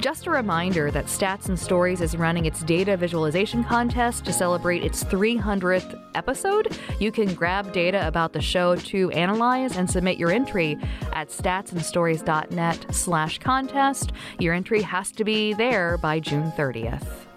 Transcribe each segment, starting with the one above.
Just a reminder that Stats and Stories is running its data visualization contest to celebrate its 300th episode. You can grab data about the show to analyze and submit your entry at statsandstories.net slash contest. Your entry has to be there by June 30th.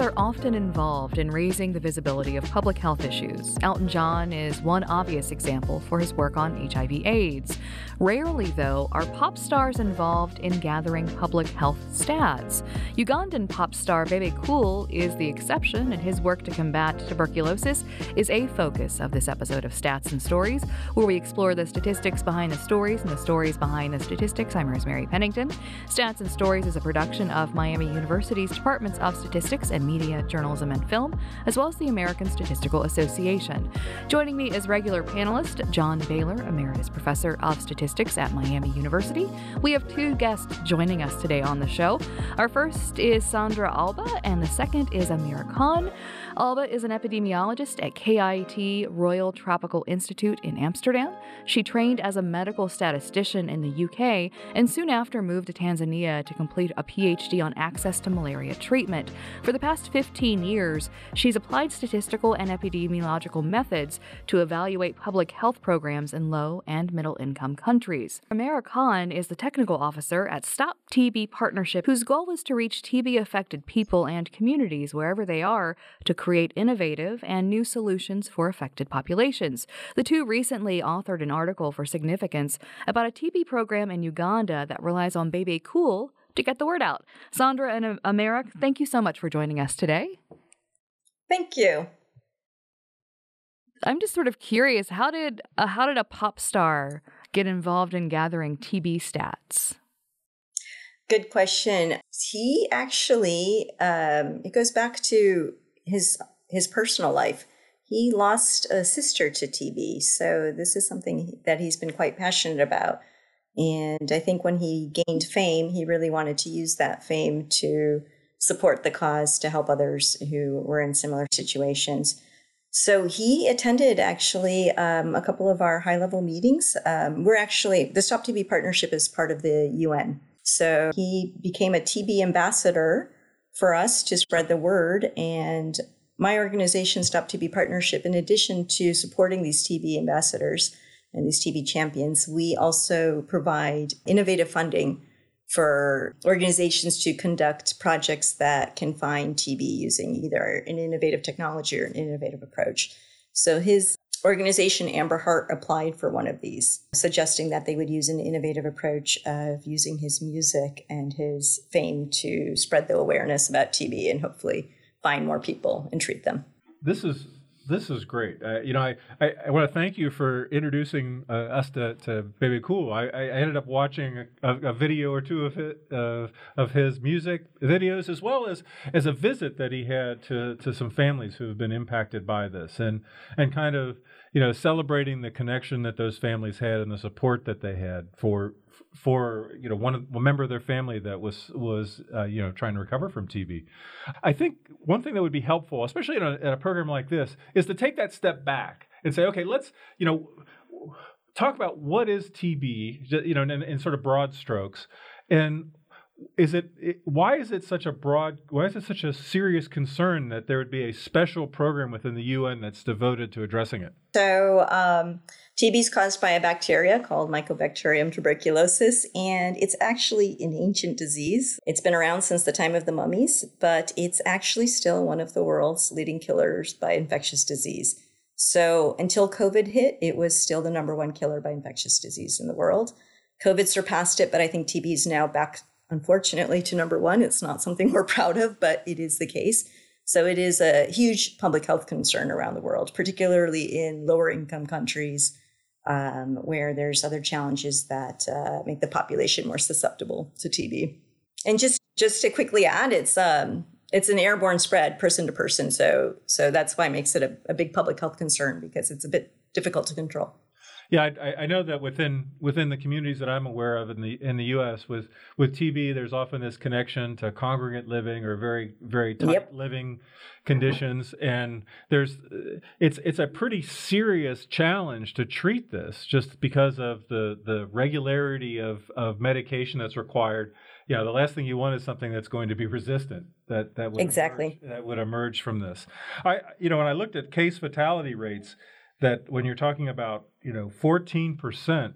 Are often involved in raising the visibility of public health issues. Elton John is one obvious example for his work on HIV/AIDS. Rarely, though, are pop stars involved in gathering public health stats. Ugandan pop star Bebe Cool is the exception, and his work to combat tuberculosis is a focus of this episode of Stats and Stories, where we explore the statistics behind the stories and the stories behind the statistics. I'm Rosemary Pennington. Stats and Stories is a production of Miami University's Departments of Statistics and Media, Journalism, and Film, as well as the American Statistical Association. Joining me is regular panelist John Bailer, Emeritus Professor of Statistics at Miami University. We have two guests joining us today on the show. Our first is Sandra Alba, and the second is Amera Khan. Alba is an epidemiologist at KIT Royal Tropical Institute in Amsterdam. She trained as a medical statistician in the UK and soon after moved to Tanzania to complete a PhD on access to malaria treatment. For the past 15 years, she's applied statistical and epidemiological methods to evaluate public health programs in low and middle income countries. Amera Khan is the technical officer at Stop TB Partnership, whose goal is to reach TB affected people and communities wherever they are to create innovative and new solutions for affected populations. The two recently authored an article for Significance about a TB program in Uganda that relies on Bebe Cool to get the word out. Sandra and Amera, thank you so much for joining us today. Thank you. I'm just sort of curious how did uh, how did a pop star get involved in gathering TB stats? Good question. He actually um, it goes back to his his personal life. He lost a sister to TB, so this is something that he's been quite passionate about. And I think when he gained fame, he really wanted to use that fame to support the cause to help others who were in similar situations. So he attended actually um, a couple of our high level meetings. Um, we're actually, the Stop TB partnership is part of the UN. So he became a TB ambassador for us to spread the word. And my organization, Stop TB Partnership, in addition to supporting these TB ambassadors and these TB champions, we also provide innovative funding for organizations to conduct projects that can find TB using either an innovative technology or an innovative approach. So his organization, Amber Heart, applied for one of these, suggesting that they would use an innovative approach of using his music and his fame to spread the awareness about TB and hopefully find more people and treat them. This is this is great. Uh, you know, I, I, I want to thank you for introducing uh, us to, to Bebe Cool. I, I ended up watching a, a video or two of it, uh, of his music videos, as well as as a visit that he had to to some families who have been impacted by this, and and kind of you know celebrating the connection that those families had and the support that they had for for you know one, one member of their family that was was uh, you know trying to recover from TB. I think one thing that would be helpful, especially in a, in a program like this, is to take that step back and say, okay, let's you know talk about what is TB, you know, in, in sort of broad strokes, and is it, it, why is it such a broad why is it such a serious concern that there would be a special program within the UN that's devoted to addressing it? So um, TB is caused by a bacteria called Mycobacterium tuberculosis, and it's actually an ancient disease. It's been around since the time of the mummies, but it's actually still one of the world's leading killers by infectious disease. So until COVID hit, it was still the number one killer by infectious disease in the world. COVID surpassed it, but I think TB is now back unfortunately, to number one. It's not something we're proud of, but it is the case. So it is a huge public health concern around the world, particularly in lower income countries um, where there's other challenges that uh, make the population more susceptible to TB. And just just to quickly add, it's um, it's an airborne spread, person to person. So so that's why it makes it a, a big public health concern because it's a bit difficult to control. Yeah, I, I, know that within within the communities that I'm aware of in the in the U.S. with with TB, there's often this connection to congregate living or very very tight yep. living conditions, and there's it's it's a pretty serious challenge to treat this just because of the the regularity of of medication that's required. You know, the last thing you want is something that's going to be resistant that that would exactly emerge, that would emerge from this. I you know when I looked at case fatality rates that when you're talking about you know 14 percent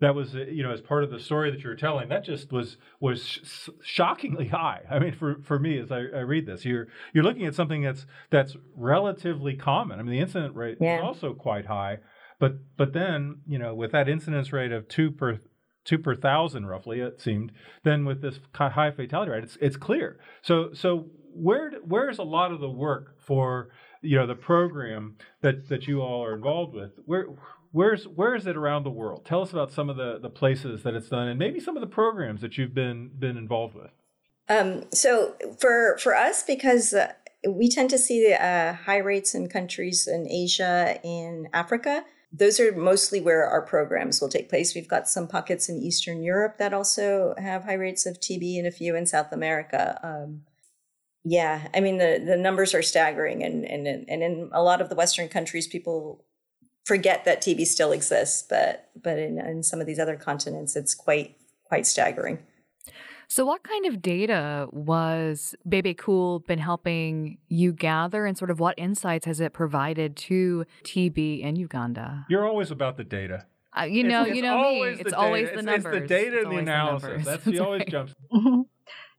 that was uh, you know as part of the story that you were telling that just was was sh- shockingly high. I mean for for me as I, I, read this you're you're looking at something that's that's relatively common. I mean the incident rate yeah. is also quite high but but then you know with that incidence rate of two per two per thousand roughly it seemed then with this high fatality rate it's it's clear. So so where where's a lot of the work for you know the program that that you all are involved with where where's where is it around the world tell us about some of the the places that it's done and maybe some of the programs that you've been been involved with um, so for for us because uh, we tend to see uh, high rates in countries in asia and africa those are mostly where our programs will take place. We've got some pockets in Eastern Europe that also have high rates of TB and a few in South America. Um, yeah, I mean the the numbers are staggering, and and and in a lot of the Western countries, people forget that TB still exists, but but in, in some of these other continents, it's quite quite staggering. So, what kind of data was Bebe Cool been helping you gather, and sort of what insights has it provided to TB in Uganda? You're always about the data. Uh, you know, it's, you know me. It's always the numbers. It's the data and the analysis. The That's he always jumps.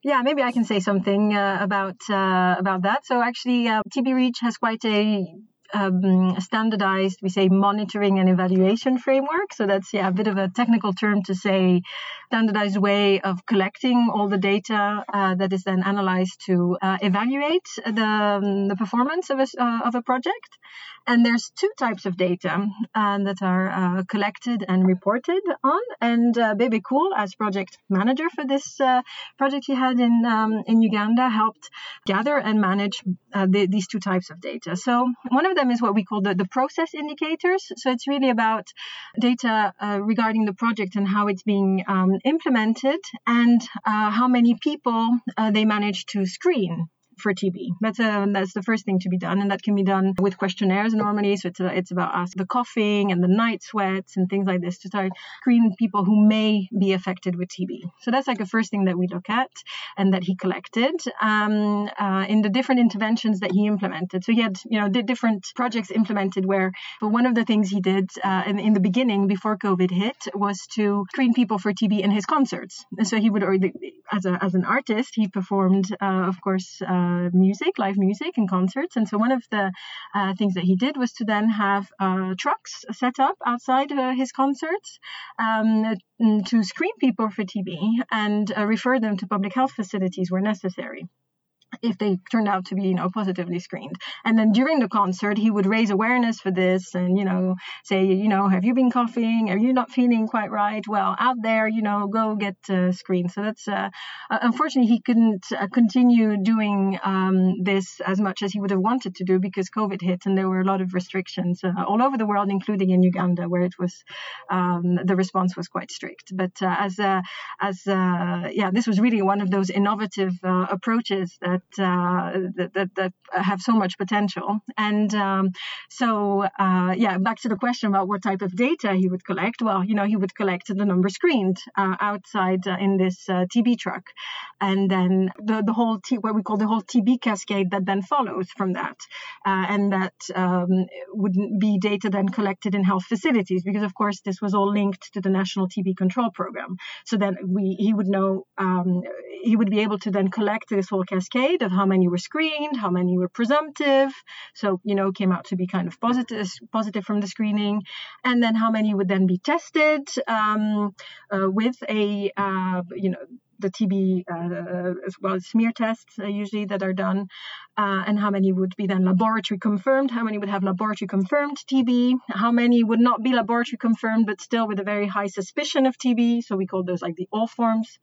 Yeah, maybe I can say something uh, about uh, about that. So actually, uh, TB Reach has quite a um, standardized, we say, monitoring and evaluation framework. So that's yeah a bit of a technical term to say standardized way of collecting all the data uh, that is then analyzed to uh, evaluate the um, the performance of a uh, of a project. And there's two types of data uh, that are uh, collected and reported on. And uh, Bebe Cool, as project manager for this uh, project he had in um, in Uganda, helped gather and manage uh, the, these two types of data. So one of them is what we call the, the process indicators. So it's really about data uh, regarding the project and how it's being um, implemented and how many people they manage to screen for TB. That's a, um, that's the first thing to be done, and that can be done with questionnaires normally. So it's a, it's about asking the coughing and the night sweats and things like this to start screening people who may be affected with TB. So that's like a first thing that we look at and that he collected um, uh, in the different interventions that he implemented. So he had you know different projects implemented where, but one of the things he did uh, in, in the beginning before COVID hit was to screen people for TB in his concerts. And so he would, or the, as a as an artist, he performed, uh, of course. Uh, uh, music, live music, and concerts. And so one of the uh, things that he did was to then have uh, trucks set up outside his concerts um, to screen people for TB and refer them to public health facilities where necessary if they turned out to be, you know, positively screened. And then during the concert, he would raise awareness for this and, you know, say, you know, have you been coughing? Are you not feeling quite right? Well, out there, you know, go get uh, screened. So that's, uh, uh, unfortunately, he couldn't uh, continue doing um, this as much as he would have wanted to do because COVID hit and there were a lot of restrictions uh, all over the world, including in Uganda, where it was, um, the response was quite strict. But uh, as, as, yeah, this was really one of those innovative approaches that that, that, that have so much potential. And um, so, uh, yeah, back to the question about what type of data he would collect. Well, you know, he would collect the number screened uh, outside in this TB truck, and then the the whole T, what we call the whole TB cascade that then follows from that, and that um, would be data then collected in health facilities because, of course, this was all linked to the national TB control program. So then we he would know um, he would be able to then collect this whole cascade of how many were screened, how many were presumptive. So, you know, came out to be kind of positive, positive from the screening. And then how many would then be tested um, uh, with a, uh, you know, the TB uh, as well as smear tests uh, usually that are done, uh, and how many would be then laboratory confirmed, how many would have laboratory confirmed TB, how many would not be laboratory confirmed but still with a very high suspicion of TB, so we call those like the all forms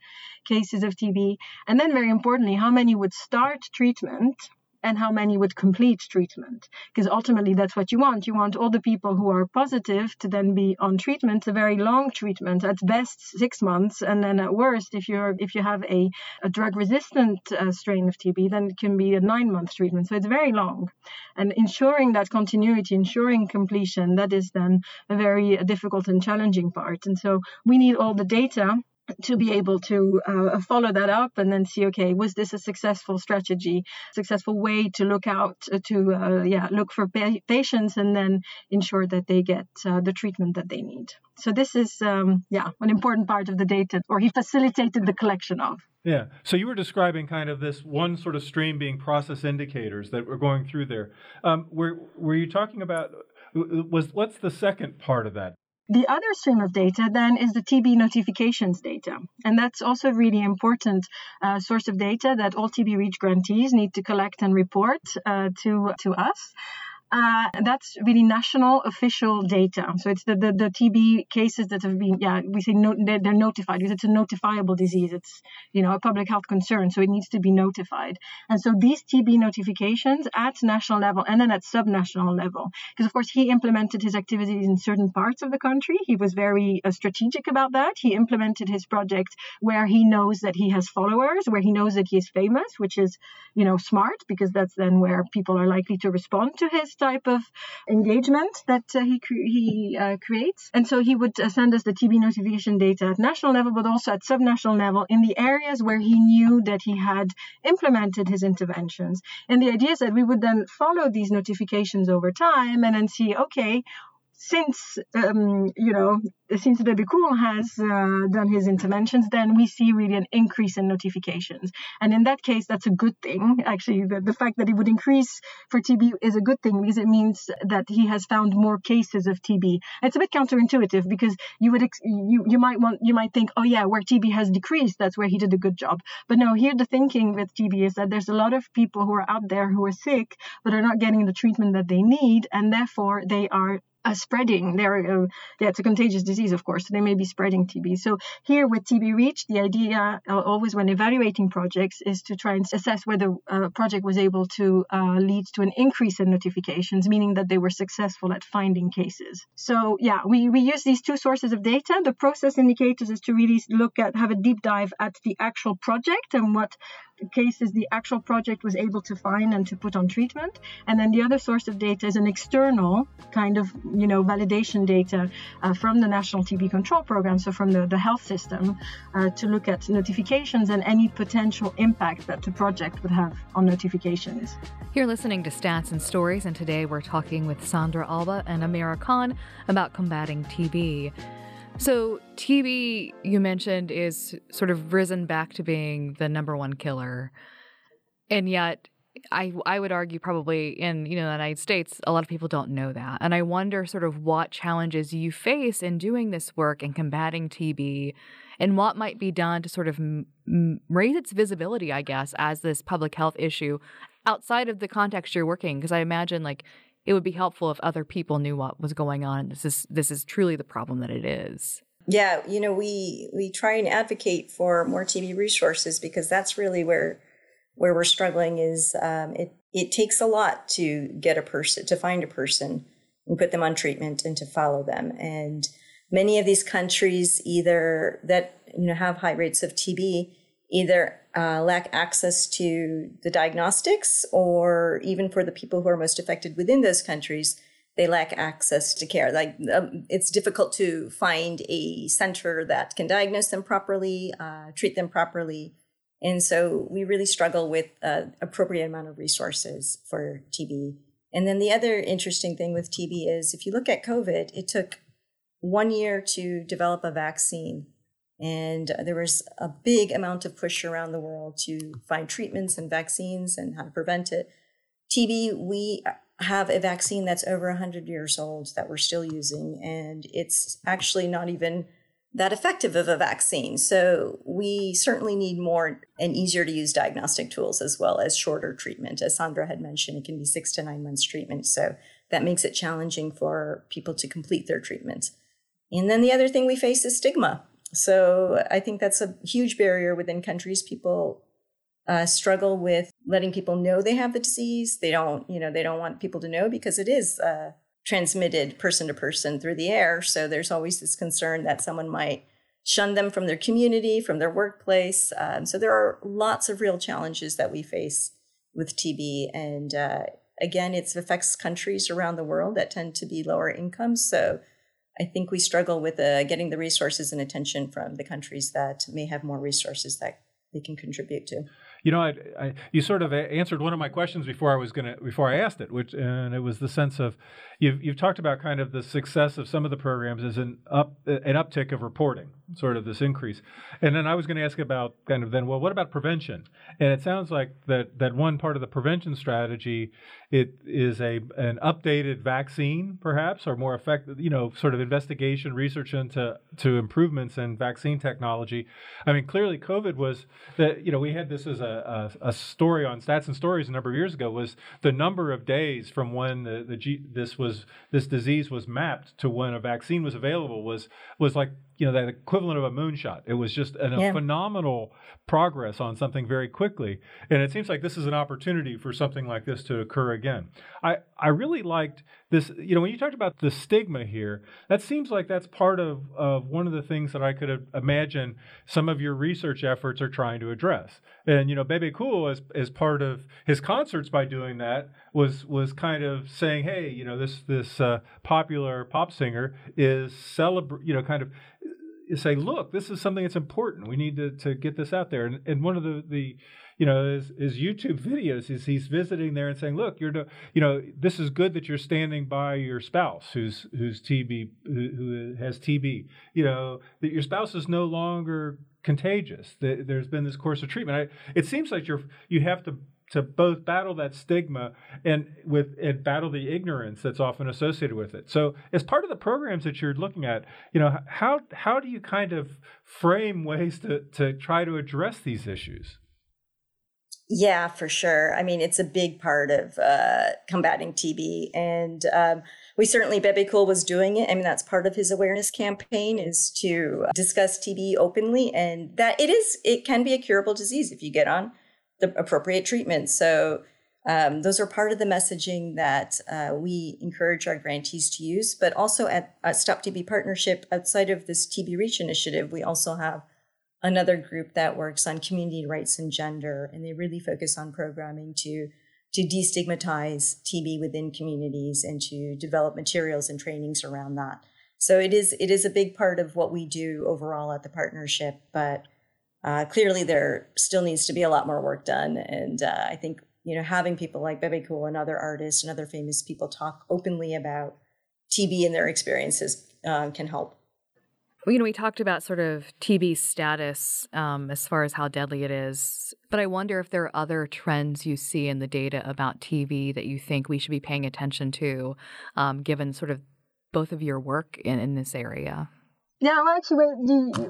cases of TB, and then very importantly, how many would start treatment and how many would complete treatment. Because ultimately, that's what you want. You want all the people who are positive to then be on treatment, a very long treatment, at best six months, and then at worst, if you're if you have a, a drug resistant uh, strain of TB, then it can be a nine month treatment. So it's very long, and ensuring that continuity, ensuring completion, that is then a very difficult and challenging part. And so we need all the data to be able to uh, follow that up and then see okay was this a successful strategy successful way to look out uh, to uh, yeah look for pa- patients and then ensure that they get uh, the treatment that they need. So this is um, yeah an important part of the data or he facilitated the collection of. Yeah. So you were describing kind of this one sort of stream being process indicators that were going through there. Um, were, were you talking about was what's the second part of that the other stream of data then is the TB notifications data. And that's also a really important uh, source of data that all TB REACH grantees need to collect and report uh, to, to us. Uh, that's really national official data. So it's the, the, the, TB cases that have been, yeah, we say no, they're, they're, notified because it's a notifiable disease. It's, you know, a public health concern. So it needs to be notified. And so these TB notifications at national level and then at subnational level, because of course he implemented his activities in certain parts of the country. He was very uh, strategic about that. He implemented his project where he knows that he has followers, where he knows that he is famous, which is, you know, smart because that's then where people are likely to respond to his type of engagement that uh, he cre- he uh, creates. And so he would uh, send us the TB notification data at national level, but also at subnational level in the areas where he knew that he had implemented his interventions. And the idea is that we would then follow these notifications over time and then see, okay, since um, you know since Bebe Cool has uh, done his interventions, then we see really an increase in notifications. And in that case, that's a good thing. Actually, the, the fact that it would increase for TB is a good thing because it means that he has found more cases of TB. It's a bit counterintuitive because you would ex- you you might want you might think, oh yeah, where TB has decreased, that's where he did a good job. But no, here the thinking with TB is that there's a lot of people who are out there who are sick but are not getting the treatment that they need, and therefore they are uh, spreading. They're, uh, yeah, it's a contagious disease, of course. So they may be spreading TB. So here with TB Reach, the idea uh, always when evaluating projects is to try and assess whether a project was able to uh, lead to an increase in notifications, meaning that they were successful at finding cases. So yeah, we, we use these two sources of data. The process indicators is to really look at, have a deep dive at the actual project and what cases the actual project was able to find and to put on treatment. And then the other source of data is an external kind of, you know, validation data uh, from the National TB Control Program, so from the, the health system, uh, to look at notifications and any potential impact that the project would have on notifications. You're listening to Stats and Stories, and today we're talking with Sandra Alba and Amera Khan about combating TB. So, TB, you mentioned, is sort of risen back to being the number one killer. And yet, I, I would argue probably in you know the United States a lot of people don't know that and I wonder sort of what challenges you face in doing this work and combating TB and what might be done to sort of m- raise its visibility I guess as this public health issue outside of the context you're working because I imagine like it would be helpful if other people knew what was going on. This is this is truly the problem that it is. Yeah, you know, we we try and advocate for more TB resources because that's really where where we're struggling. Is um, it it takes a lot to get a person to find a person and put them on treatment and to follow them. And many of these countries either that you know have high rates of TB either uh, lack access to the diagnostics, or even for the people who are most affected within those countries, they lack access to care. Like um, it's difficult to find a center that can diagnose them properly, uh, treat them properly, and so we really struggle with uh, appropriate amount of resources for TB. And then the other interesting thing with TB is if you look at COVID, it took one year to develop a vaccine. And there was a big amount of push around the world to find treatments and vaccines and how to prevent it. TB, we have a vaccine that's over 100 years old that we're still using, and it's actually not even that effective of a vaccine. So we certainly need more and easier to use diagnostic tools as well as shorter treatment. As Sandra had mentioned, it can be six to nine months treatment. So that makes it challenging for people to complete their treatment. And then the other thing we face is stigma. So I think that's a huge barrier within countries. People uh, struggle with letting people know they have the disease. They don't, you know, they don't want people to know because it is uh, transmitted person to person through the air. So there's always this concern that someone might shun them from their community, from their workplace. Um, so there are lots of real challenges that we face with TB. And uh, again, it affects countries around the world that tend to be lower income. So I think we struggle with uh, getting the resources and attention from the countries that may have more resources that they can contribute to. You know, I, I, you sort of answered one of my questions before I was gonna before I asked it, which and it was the sense of you've you've talked about kind of the success of some of the programs as an up an uptick of reporting, sort of this increase, and then I was going to ask about kind of then well, what about prevention? And it sounds like that that one part of the prevention strategy it is a an updated vaccine, perhaps, or more effective, you know, sort of investigation, research into to improvements in vaccine technology. I mean, clearly, COVID was that you know we had this as a, a, a story on Stats and Stories a number of years ago was the number of days from when the, the G, this was this disease was mapped to when a vaccine was available was was like you know that equivalent of a moonshot. It was just an, yeah. a phenomenal progress on something very quickly, and it seems like this is an opportunity for something like this to occur again. I I really liked this. You know, when you talked about the stigma here, that seems like that's part of of one of the things that I could imagine some of your research efforts are trying to address. And you know, Bebe Cool as as part of his concerts by doing that was was kind of saying, hey, you know, this this uh, popular pop singer is celebrate, you know, kind of say, look, this is something that's important. We need to, to get this out there. And, and one of the, the you know, his, his YouTube videos is he's visiting there and saying, look, you're, you know, this is good that you're standing by your spouse who's who's TB who, who has TB. You know, that your spouse is no longer contagious. That There's been this course of treatment. I, it seems like you're you have to to both battle that stigma and with and battle the ignorance that's often associated with it. So, as part of the programs that you're looking at, you know, how how do you kind of frame ways to to try to address these issues? Yeah, for sure. I mean, it's a big part of uh, combating TB, and um, we certainly Bebe Cool was doing it. I mean, that's part of his awareness campaign is to discuss TB openly, and that it is it can be a curable disease if you get on the appropriate treatment. So um, those are part of the messaging that uh, we encourage our grantees to use. But also at, at Stop TB Partnership, outside of this TB Reach initiative, we also have another group that works on community rights and gender, and they really focus on programming to to destigmatize TB within communities and to develop materials and trainings around that. So it is it is a big part of what we do overall at the partnership, but uh, clearly there still needs to be a lot more work done. And uh, I think, you know, having people like Bebe Cool and other artists and other famous people talk openly about TB and their experiences uh, can help. You know, we talked about sort of TB status um, as far as how deadly it is, but I wonder if there are other trends you see in the data about TB that you think we should be paying attention to, um, given sort of both of your work in, in this area. Yeah, well, actually,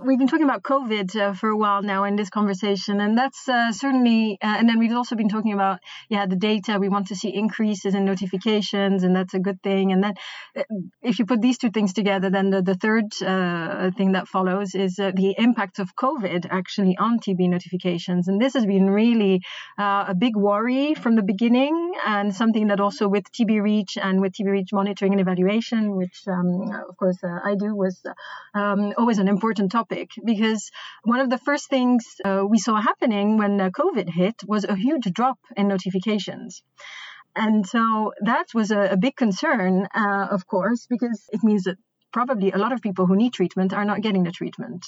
we've been talking about COVID uh, for a while now in this conversation, and that's uh, certainly. Uh, and then we've also been talking about, yeah, the data. We want to see increases in notifications, and that's a good thing. And then, uh, if you put these two things together, then the, the third uh, thing that follows is uh, the impact of COVID actually on TB notifications. And this has been really a big worry from the beginning, and something that also with TB Reach and with TB Reach monitoring and evaluation, which um, of course I do, was um, always an important topic because one of the first things uh, we saw happening when uh, COVID hit was a huge drop in notifications. And so that was a, a big concern, uh, of course, because it means that probably a lot of people who need treatment are not getting the treatment.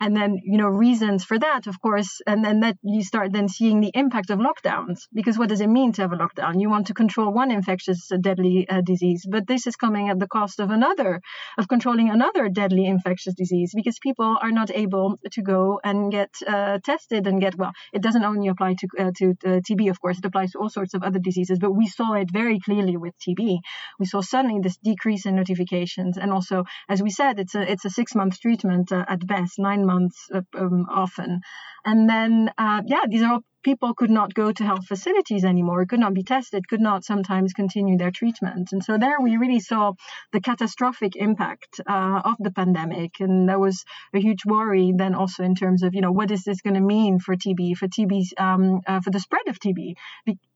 And then, you know, reasons for that, of course, and then that you start then seeing the impact of lockdowns. Because what does it mean to have a lockdown? You want to control one infectious uh, deadly uh, disease, but this is coming at the cost of another, of controlling another deadly infectious disease because people are not able to go and get uh, tested and get, well, it doesn't only apply to, uh, to uh, TB, of course, it applies to all sorts of other diseases, but we saw it very clearly with TB. We saw suddenly this decrease in notifications and also as we said, it's a it's a six month treatment uh, at best, nine months uh, um, often. And then, uh, yeah, these are all people could not go to health facilities anymore, could not be tested, could not sometimes continue their treatment. And so there we really saw the catastrophic impact uh, of the pandemic. And there was a huge worry then also in terms of, you know, what is this going to mean for TB, for TB, um, uh, for the spread of TB?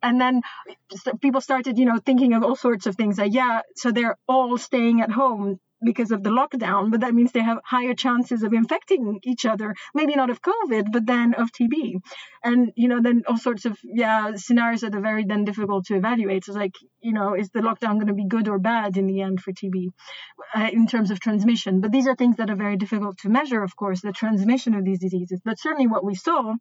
And then people started, you know, thinking of all sorts of things like, yeah, so they're all staying at home because of the lockdown, but that means they have higher chances of infecting each other, maybe not of COVID, but then of TB. And, you know, then all sorts of, yeah, scenarios that are very then difficult to evaluate. So it's like, you know, is the lockdown going to be good or bad in the end for TB uh, in terms of transmission? But these are things that are very difficult to measure, of course, the transmission of these diseases. But certainly what we saw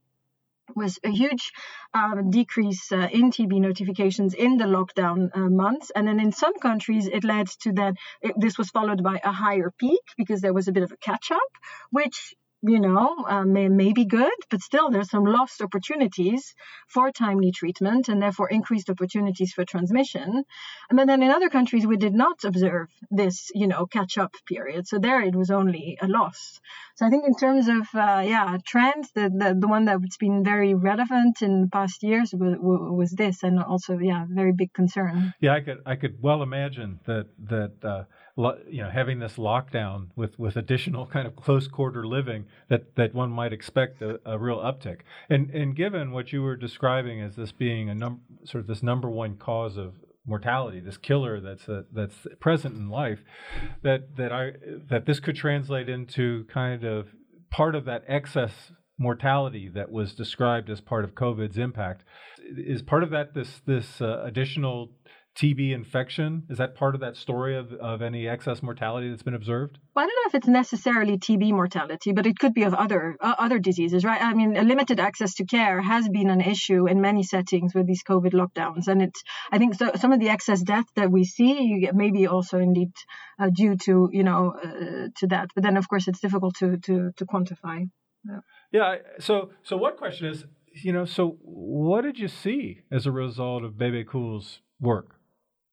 was a huge uh, decrease uh, in TB notifications in the lockdown uh, months. And then in some countries, it led to that it, this was followed by a higher peak because there was a bit of a catch up, which you know, uh, may, may be good, but still there's some lost opportunities for timely treatment and therefore increased opportunities for transmission. And then in other countries, we did not observe this, you know, catch up period. So there it was only a loss. So I think in terms of, uh, yeah, trends, the, the, the one that's been very relevant in past years was, was this and also, yeah, very big concern. Yeah, I could, I could well imagine that, that, uh, you know having this lockdown with with additional kind of close quarter living that that one might expect a, a real uptick. And and given what you were describing as this being a num- sort of this number one cause of mortality this killer that's a, that's present in life that that I that this could translate into kind of part of that excess mortality that was described as part of COVID's impact is part of that this this uh, additional TB infection? Is that part of that story of, of any excess mortality that's been observed? Well, I don't know if it's necessarily TB mortality, but it could be of other uh, other diseases, right? I mean, limited access to care has been an issue in many settings with these COVID lockdowns, and it's I think so, some of the excess death that we see maybe also indeed uh, due to you know uh, to that. But then, of course, it's difficult to to to quantify. Yeah. yeah. So so one question is, you know, so what did you see as a result of Bebe Cool's work?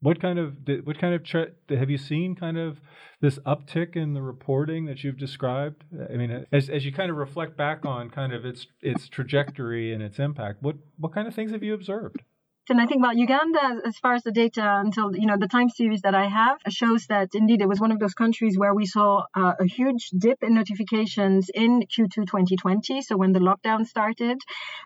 What kind of what kind of tra- have you seen? Kind of this uptick in the reporting that you've described. I mean, as as you kind of reflect back on kind of its its trajectory and its impact, what what kind of things have you observed? And I think about Uganda, as far as the data until you know the time series that I have shows that indeed it was one of those countries where we saw uh, a huge dip in notifications in Q2 2020, so when the lockdown started,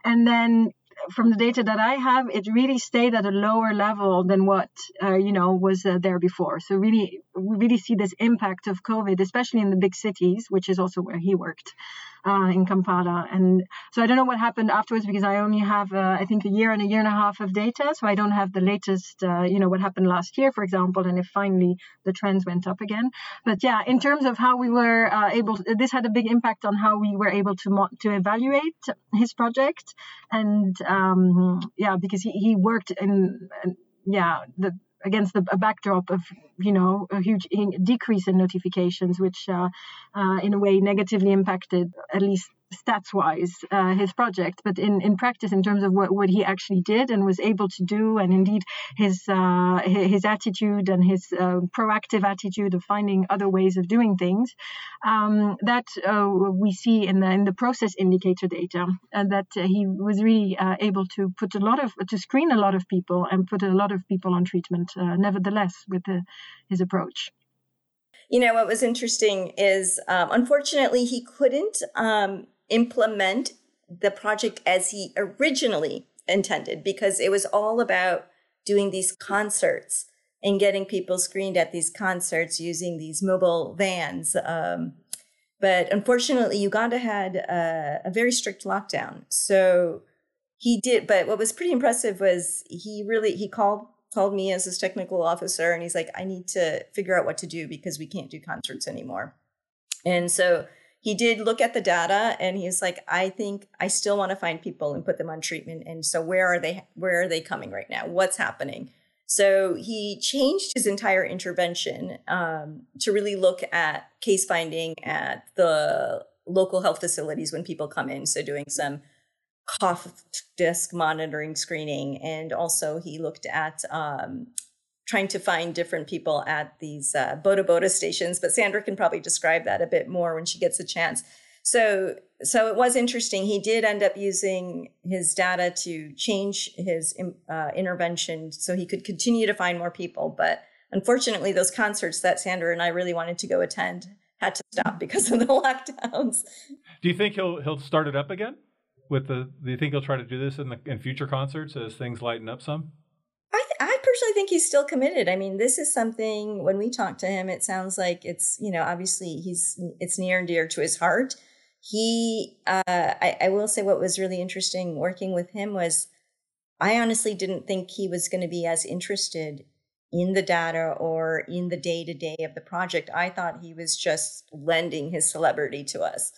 and then from the data that I have, it really stayed at a lower level than what uh, you know was uh, there before. So really, we really see this impact of COVID, especially in the big cities, which is also where he worked uh, in Kampala. And so I don't know what happened afterwards because I only have, uh, I think, a year and a year and a half of data. So I don't have the latest, uh, you know, what happened last year, for example, and if finally the trends went up again. But yeah, in terms of how we were uh, able, to, this had a big impact on how we were able to mo- to evaluate his project. And um, yeah, because he, he worked in, in yeah, the against the, a backdrop of you know a huge decrease in notifications, which uh, uh, in a way negatively impacted at least stats wise uh, his project, but in, in practice, in terms of what, what he actually did and was able to do, and indeed his uh, his attitude and his uh, proactive attitude of finding other ways of doing things, um, that uh, we see in the in the process indicator data, and that uh, he was really uh, able to put a lot of to screen a lot of people and put a lot of people on treatment. nevertheless, with the, his approach. You know, what was interesting is, um, unfortunately, he couldn't um, implement the project as he originally intended because it was all about doing these concerts and getting people screened at these concerts using these mobile vans. Um, but unfortunately, Uganda had a, a, very strict lockdown. So he did. But what was pretty impressive was he really he called called me as his technical officer, and he's like, "I need to figure out what to do because we can't do concerts anymore." And so he did look at the data and he's like i think i still want to find people and put them on treatment and so where are they where are they coming right now? What's happening? So he changed his entire intervention um, to really look at case finding at the local health facilities when people come in. So doing some cough disc monitoring screening and also he looked at um, trying to find different people at these uh, Boda Boda stations, but Sandra can probably describe that a bit more when she gets a chance. So so it was interesting. He did end up using his data to change his uh, intervention so he could continue to find more people. But unfortunately, those concerts that Sandra and I really wanted to go attend had to stop because of the lockdowns. Do you think he'll he'll start it up again? With the, do you think he'll try to do this in the in future concerts as things lighten up some? Personally think he's still committed. I mean, this is something when we talk to him, it sounds like it's you know obviously he's it's near and dear to his heart. He uh, I, I will say what was really interesting working with him was i honestly didn't think he was going to be as interested in the data or in the day to day of the project. I thought he was just lending his celebrity to us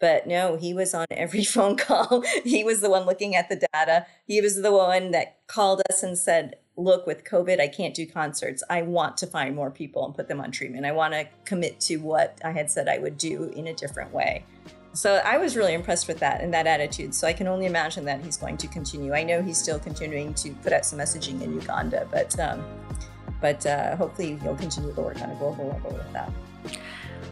but no he was on every phone call he was the one looking at the data he was the one that called us and said look with covid i can't do concerts i want to find more people and put them on treatment i want to commit to what i had said i would do in a different way so I was really impressed with that and that attitude. So I can only imagine that he's going to continue. I know he's still continuing to put out some messaging in Uganda, but um, but uh, hopefully he'll continue to work on a global level with that.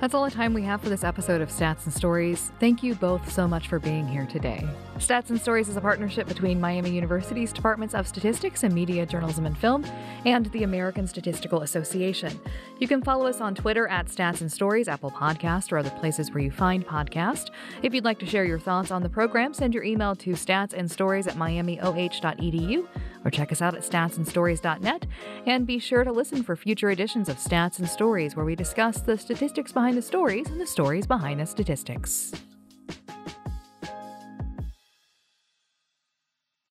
That's all the time we have for this episode of Stats and Stories. Thank you both so much for being here today. Stats and Stories is a partnership between Miami University's Departments of Statistics and Media, Journalism, and Film and the American Statistical Association. You can follow us on Twitter at Stats and Stories, Apple Podcast, or other places where you find podcasts. If you'd like to share your thoughts on the program, send your email to statsandstories at miamioh.edu or check us out at statsandstories.net. And be sure to listen for future editions of Stats and Stories, where we discuss the statistics behind the stories and the stories behind the statistics.